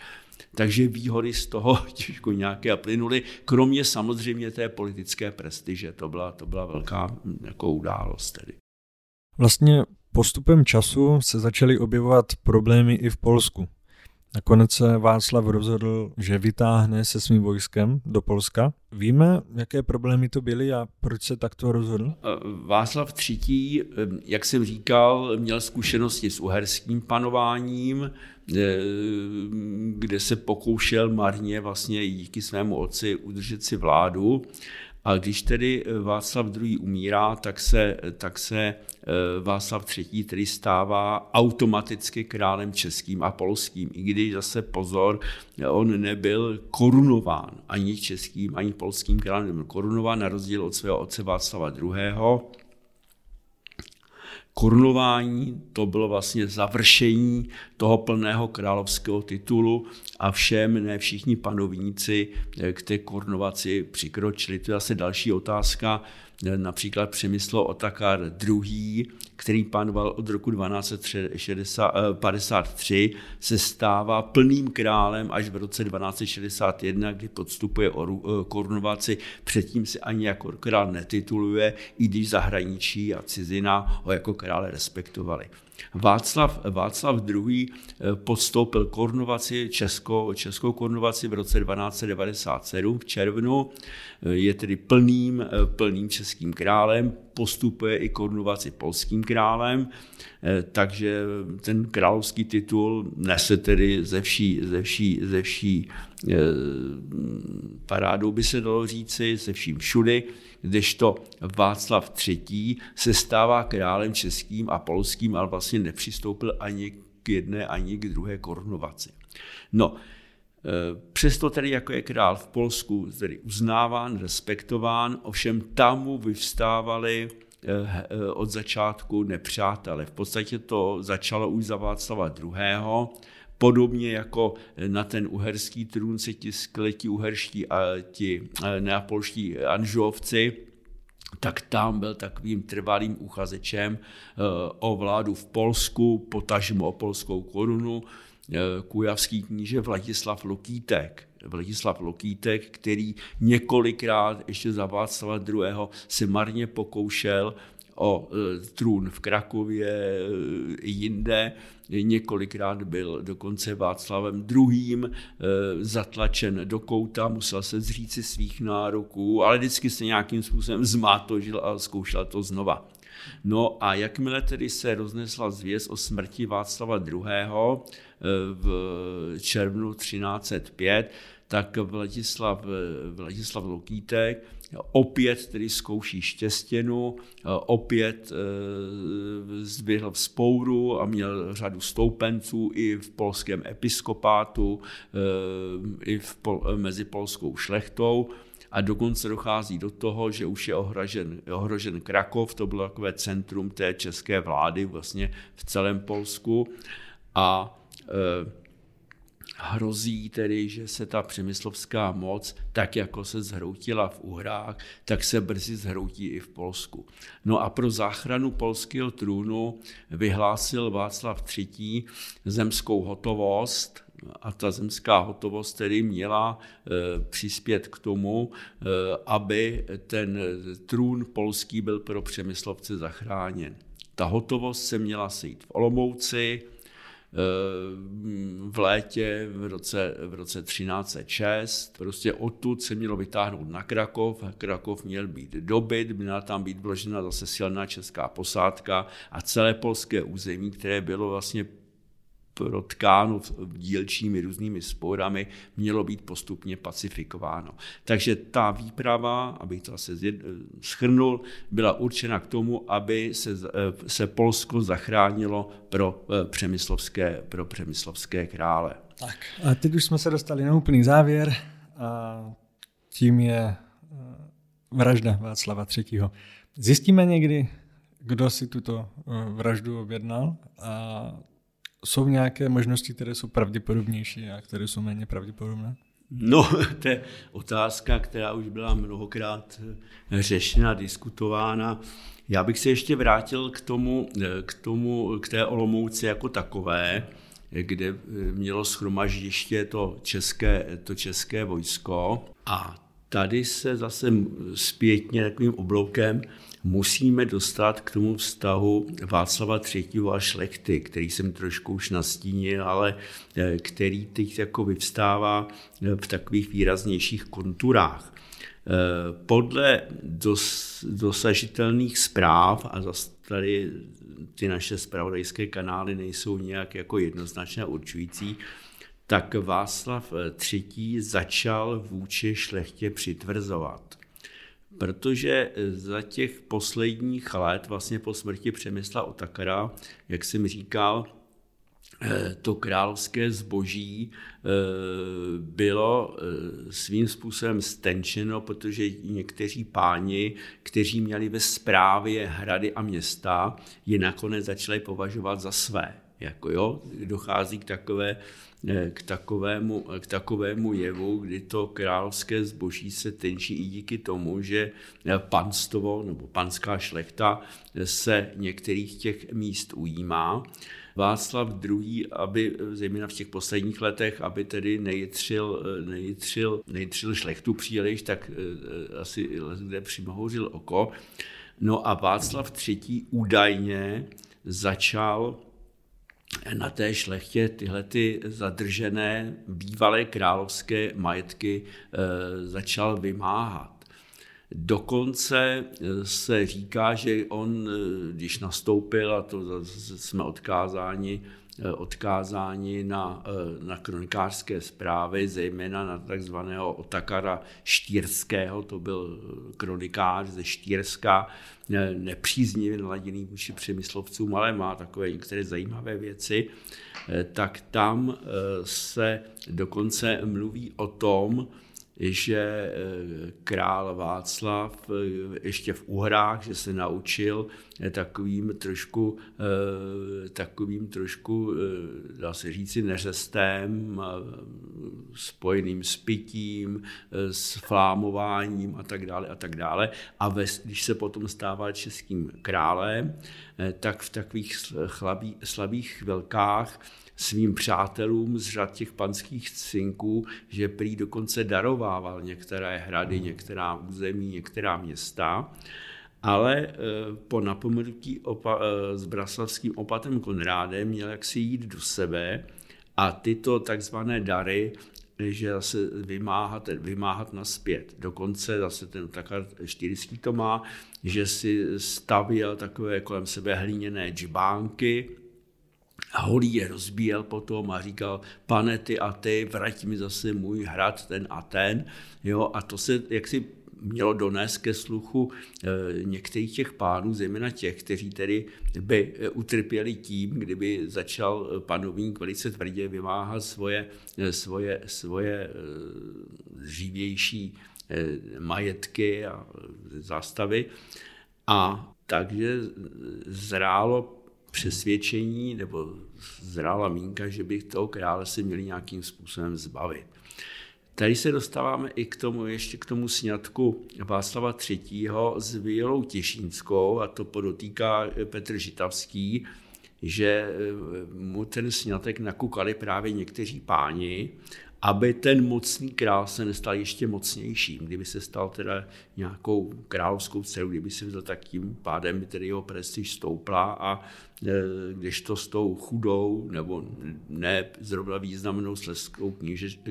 Takže výhody z toho těžko nějaké plynuly, kromě samozřejmě té politické prestiže. To byla, to byla velká hm, jako událost tedy. Vlastně postupem času se začaly objevovat problémy i v Polsku. Nakonec se Václav rozhodl, že vytáhne se svým vojskem do Polska. Víme, jaké problémy to byly a proč se takto rozhodl? Eh, Václav III., eh, jak jsem říkal, měl zkušenosti s uherským panováním, eh, kde se pokoušel marně vlastně díky svému otci udržet si vládu a když tedy eh, Václav II. umírá, tak se, tak se eh, Václav III. tedy stává automaticky králem českým a polským. I když zase pozor, on nebyl korunován ani českým, ani polským králem, nebyl korunován na rozdíl od svého otce Václava II korunování, to bylo vlastně završení toho plného královského titulu a všem, ne všichni panovníci k té korunovaci přikročili. To je zase další otázka, například Přemysl Otakar II., který panoval od roku 1253, se stává plným králem až v roce 1261, kdy podstupuje korunovaci. Předtím se ani jako král netituluje, i když zahraničí a cizina ho jako krále respektovali. Václav, Václav II. Eh, podstoupil korunovaci, českou, českou korunovaci v roce 1297 v červnu, eh, je tedy plným, eh, plným českým králem, postupuje i korunovaci polským králem, takže ten královský titul nese tedy ze vší, ze vší, ze vší parádou, by se dalo říci, se vším všudy, kdežto Václav III. se stává králem českým a polským, ale vlastně nepřistoupil ani k jedné, ani k druhé korunovaci. No, e, Přesto tedy jako je král v Polsku tedy uznáván, respektován, ovšem tam mu vyvstávali e, e, od začátku nepřátelé. V podstatě to začalo už za Václava II. Podobně jako na ten uherský trůn se tiskli ti uherští a ti neapolští anžovci, tak tam byl takovým trvalým uchazečem eh, o vládu v Polsku, potažmo o polskou korunu, eh, kujavský kníže Vladislav Lokítek. Vladislav Lokítek, který několikrát ještě za Václava II. se marně pokoušel o e, trůn v Krakově e, jinde. Několikrát byl dokonce Václavem II. E, zatlačen do kouta, musel se zříci svých nároků, ale vždycky se nějakým způsobem zmátožil a zkoušel to znova. No a jakmile tedy se roznesla zvěst o smrti Václava II. v červnu 1305, tak Vladislav, Vladislav Lokítek opět tedy zkouší štěstěnu, opět e, zběhl v spouru a měl řadu stoupenců i v polském episkopátu, e, i v, mezi polskou šlechtou. A dokonce dochází do toho, že už je ohrožen, ohrožen Krakov, to bylo takové centrum té české vlády vlastně v celém Polsku. A e, hrozí tedy, že se ta přemyslovská moc, tak jako se zhroutila v Uhrách, tak se brzy zhroutí i v Polsku. No a pro záchranu polského trůnu vyhlásil Václav III. zemskou hotovost, a ta zemská hotovost tedy měla e, přispět k tomu, e, aby ten trůn polský byl pro přemyslovce zachráněn. Ta hotovost se měla sejít v Olomouci, v létě v roce, v roce 1306. Prostě odtud se mělo vytáhnout na Krakov, Krakov měl být dobyt, měla tam být vložena zase silná česká posádka a celé polské území, které bylo vlastně protkáno dílčími různými sporami, mělo být postupně pacifikováno. Takže ta výprava, abych to asi schrnul, byla určena k tomu, aby se, eh, se Polsko zachránilo pro eh, přemyslovské, pro přemyslovské krále. Tak a teď už jsme se dostali na úplný závěr a tím je eh, vražda Václava III. Zjistíme někdy, kdo si tuto vraždu objednal a jsou nějaké možnosti, které jsou pravděpodobnější a které jsou méně pravděpodobné? No, to je otázka, která už byla mnohokrát eh, řešena, diskutována. Já bych se ještě vrátil k tomu, eh, k tomu, k té Olomouci jako takové, kde eh, mělo schromaždiště to české, to české vojsko a tady se zase zpětně takovým obloukem musíme dostat k tomu vztahu Václava III. a šlechty, který jsem trošku už nastínil, ale eh, který teď jako vyvstává eh, v takových výraznějších konturách. Eh, podle dos, dosažitelných zpráv, a zase tady ty naše spravodajské kanály nejsou nějak jako jednoznačně určující, tak Václav III. začal vůči šlechtě přitvrzovat protože za těch posledních let, vlastně po smrti Přemysla Otakara, jak jsem říkal, eh, to královské zboží eh, bylo eh, svým způsobem stenčeno, protože někteří páni, kteří měli ve správě hrady a města, je nakonec začali považovat za své. Jako jo, dochází k takové Eh, k takovému, k takovému jevu, kdy to královské zboží se tenčí i díky tomu, že eh, panstvo nebo panská šlechta se některých těch míst ujímá. Václav II., aby zejména v těch posledních letech, aby tedy nejitřil, nejitřil, nejitřil šlechtu příliš, tak asi kde přimohouřil oko. No a Václav III. údajně začal na té šlechtě tyhle ty zadržené bývalé královské majetky e, začal vymáhat. Dokonce e, se říká, že on, e, když nastoupil, a to jsme odkázáni Eh, odkázáni na, eh, na kronikářské zprávy, zejména na takzvaného Otakara Štírského, to byl kronikář ze Štírska, eh, nepříznivě naladěný vůči přemyslovcům, ale má takové některé zajímavé věci, tak tam se dokonce mluví o tom, že eh, král Václav eh, ještě v Uhrách, že se naučil eh, takovým trošku, takovým trošku, dá se říci, neřestem, spojeným s pitím, s flámováním a tak dále a tak dále. A ve, když se potom stával českým králem, tak v takových slabý, slabých chvilkách svým přátelům z řad těch panských cinků, že prý dokonce darovával některé hrady, některá území, některá města, ale eh, po napomenutí opa, eh, s braslavským opatem Konrádem měl jaksi jít do sebe a tyto takzvané dary že zase vymáhat, vymáhat naspět. Dokonce zase ten Takar Štyrský to má, že si stavěl takové kolem sebe hlíněné džbánky, holí je rozbíjel potom a říkal, pane ty a ty, vrať mi zase můj hrad, ten a ten. Jo, a to se jaksi mělo donést ke sluchu e, některých těch pánů, zejména těch, kteří tedy by e, utrpěli tím, kdyby začal panovník velice tvrdě vymáhat svoje, svoje, svoje živější majetky a zástavy. A takže zrálo přesvědčení nebo zrála mínka, že bych toho krále si měli nějakým způsobem zbavit. Tady se dostáváme i k tomu, ještě k tomu sňatku Václava III. s Violou Těšínskou, a to podotýká Petr Žitavský, že mu ten sňatek nakukali právě někteří páni aby ten mocný král se nestal ještě mocnějším. Kdyby se stal teda nějakou královskou dcerou, kdyby se vzal, tak tím pádem by tedy jeho prestiž stoupla a e, když to s tou chudou nebo ne zrovna významnou sleskou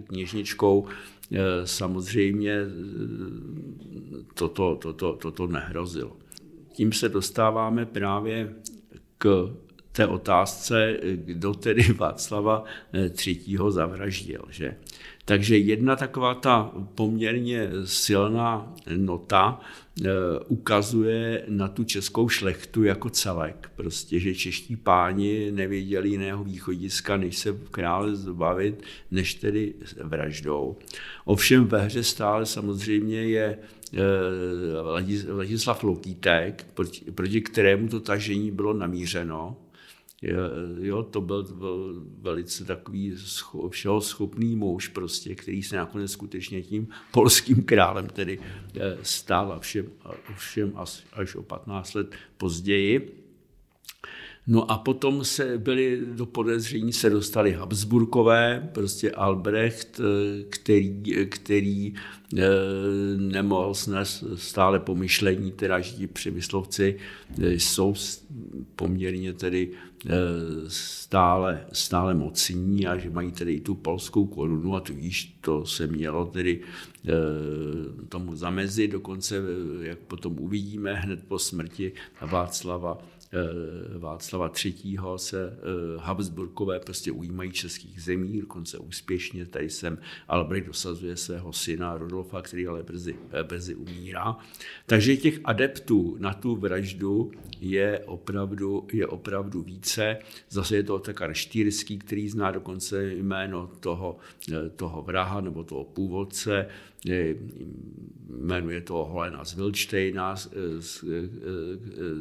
kněžničkou e, samozřejmě e, toto, toto, toto nehrozilo. Tím se dostáváme právě k té otázce, kdo tedy Václava III. zavraždil. Že? Takže jedna taková ta poměrně silná nota eh, ukazuje na tu českou šlechtu jako celek. Prostě, že čeští páni nevěděli jiného východiska, než se krále zbavit, než tedy vraždou. Ovšem ve hře stále samozřejmě je eh, Ladislav Lokítek, proti kterému to tažení bylo namířeno jo, to byl, velice takový všeho schopný muž, prostě, který se nakonec skutečně tím polským králem tedy eh, stál a všem, všem až, až o 15 let později. No a potom se byli do podezření se dostali Habsburkové, prostě Albrecht, který, který eh, nemohl snést stále pomyšlení, teda že ti přemyslovci eh, jsou poměrně tedy eh, stále, stále mocní a že mají tedy i tu polskou korunu a tudíž to se mělo tedy tomu zamezit, dokonce, jak potom uvidíme, hned po smrti Václava Eh, Václava III. se eh, Habsburkové prostě ujímají českých zemí, dokonce úspěšně. Tady sem Albrecht dosazuje svého syna Rodolfa, který ale brzy, eh, brzy umírá. Takže těch adeptů na tu vraždu je opravdu, je opravdu více. Zase je to Otakar Štýrský, který zná dokonce jméno toho, toho vraha nebo toho původce jmenuje to Holena z Wilčtejna,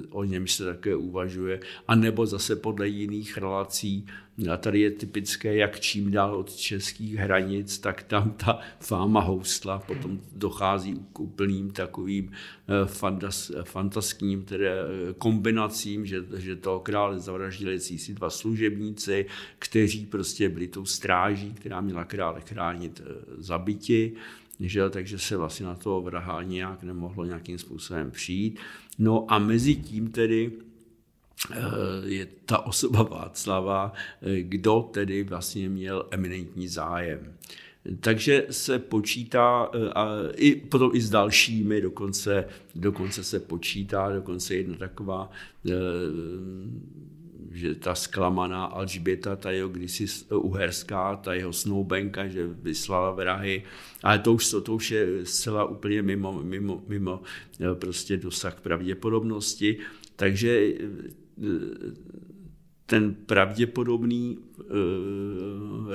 o něm se také uvažuje, a nebo zase podle jiných relací. A tady je typické, jak čím dál od českých hranic, tak tam ta fáma houstla potom dochází k úplným takovým eh, fantas, fantaským tedy eh, kombinacím, že, že toho krále zavraždili si dva služebníci, kteří prostě byli tou stráží, která měla krále chránit eh, zabiti že, takže se vlastně na toho vraha nějak nemohlo nějakým způsobem přijít. No a mezi tím tedy eh, je ta osoba Václava, eh, kdo tedy vlastně měl eminentní zájem. Takže se počítá, eh, a i potom i s dalšími, dokonce, dokonce se počítá, dokonce jedna taková že ta zklamaná Alžběta, ta jeho kdysi uherská, ta jeho snoubenka, že vyslala vrahy, ale to už, to už je zcela úplně mimo, mimo, mimo eh, prostě dosah pravděpodobnosti, takže eh, ten pravděpodobný e,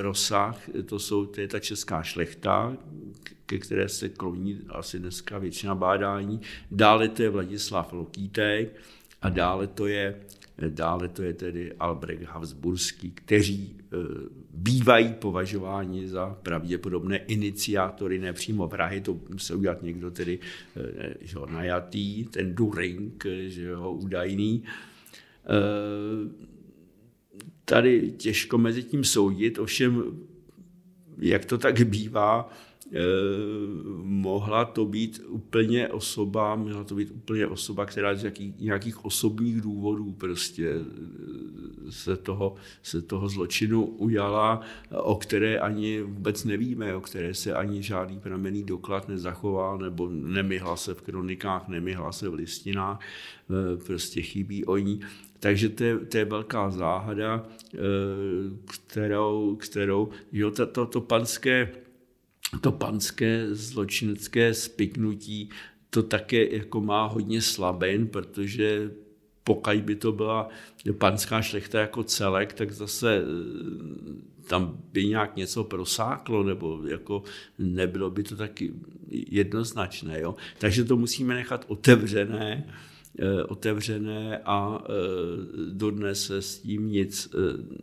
rozsah, to, jsou, to je ta česká šlechta, ke které se kloní asi dneska většina bádání. Dále to je Vladislav Lokýtek a dále to je Dále to je tedy Albrecht Habsburský, kteří e, bývají považováni za pravděpodobné iniciátory, nepřímo vrahy, to musel udělat někdo tedy e, že ho, najatý, ten During, že ho, údajný. E, tady těžko mezi tím soudit, ovšem, jak to tak bývá, mohla to být úplně osoba, mohla to být úplně osoba, která z jaký, nějakých osobních důvodů prostě eh, se toho, se toho zločinu ujala, o které ani vůbec nevíme, o které se ani žádný pramenný doklad nezachoval, nebo nemyhla se v kronikách, nemyhla se v listinách, eh, prostě chybí o ní. Takže to je, to je velká záhada, kterou, kterou jo, to, to, to panské to panské zločinecké spiknutí to také jako má hodně slabin, protože pokud by to byla panská šlechta jako celek, tak zase eh, tam by nějak něco prosáklo, nebo jako nebylo by to taky jednoznačné. Jo? Takže to musíme nechat otevřené otevřené a eh, dodnes se s tím nic eh,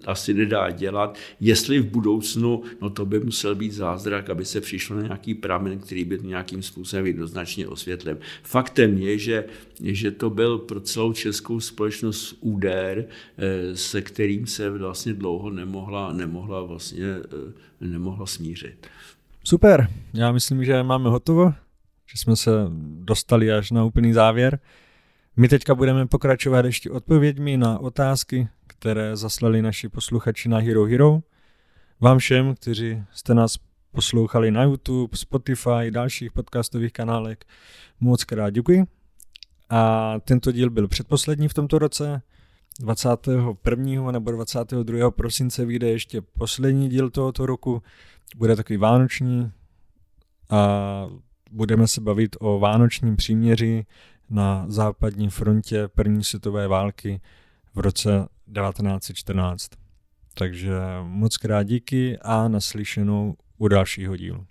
asi nedá dělat. Jestli v budoucnu, no to by musel být zázrak, aby se přišlo na nějaký pramen, který by nějakým způsobem jednoznačně osvětlil. Faktem je, že, že to byl pro celou českou společnost úder, se kterým se vlastně dlouho nemohla, nemohla vlastně nemohla smířit. Super, já myslím, že máme hotovo, že jsme se dostali až na úplný závěr. My teďka budeme pokračovat ještě odpověďmi na otázky, které zaslali naši posluchači na Hero Hero. Vám všem, kteří jste nás poslouchali na YouTube, Spotify, dalších podcastových kanálech, moc krát děkuji. A tento díl byl předposlední v tomto roce. 21. nebo 22. prosince vyjde ještě poslední díl tohoto roku. Bude takový vánoční a budeme se bavit o vánočním příměří na západní frontě první světové války v roce 1914. Takže moc krát díky a naslyšenou u dalšího dílu.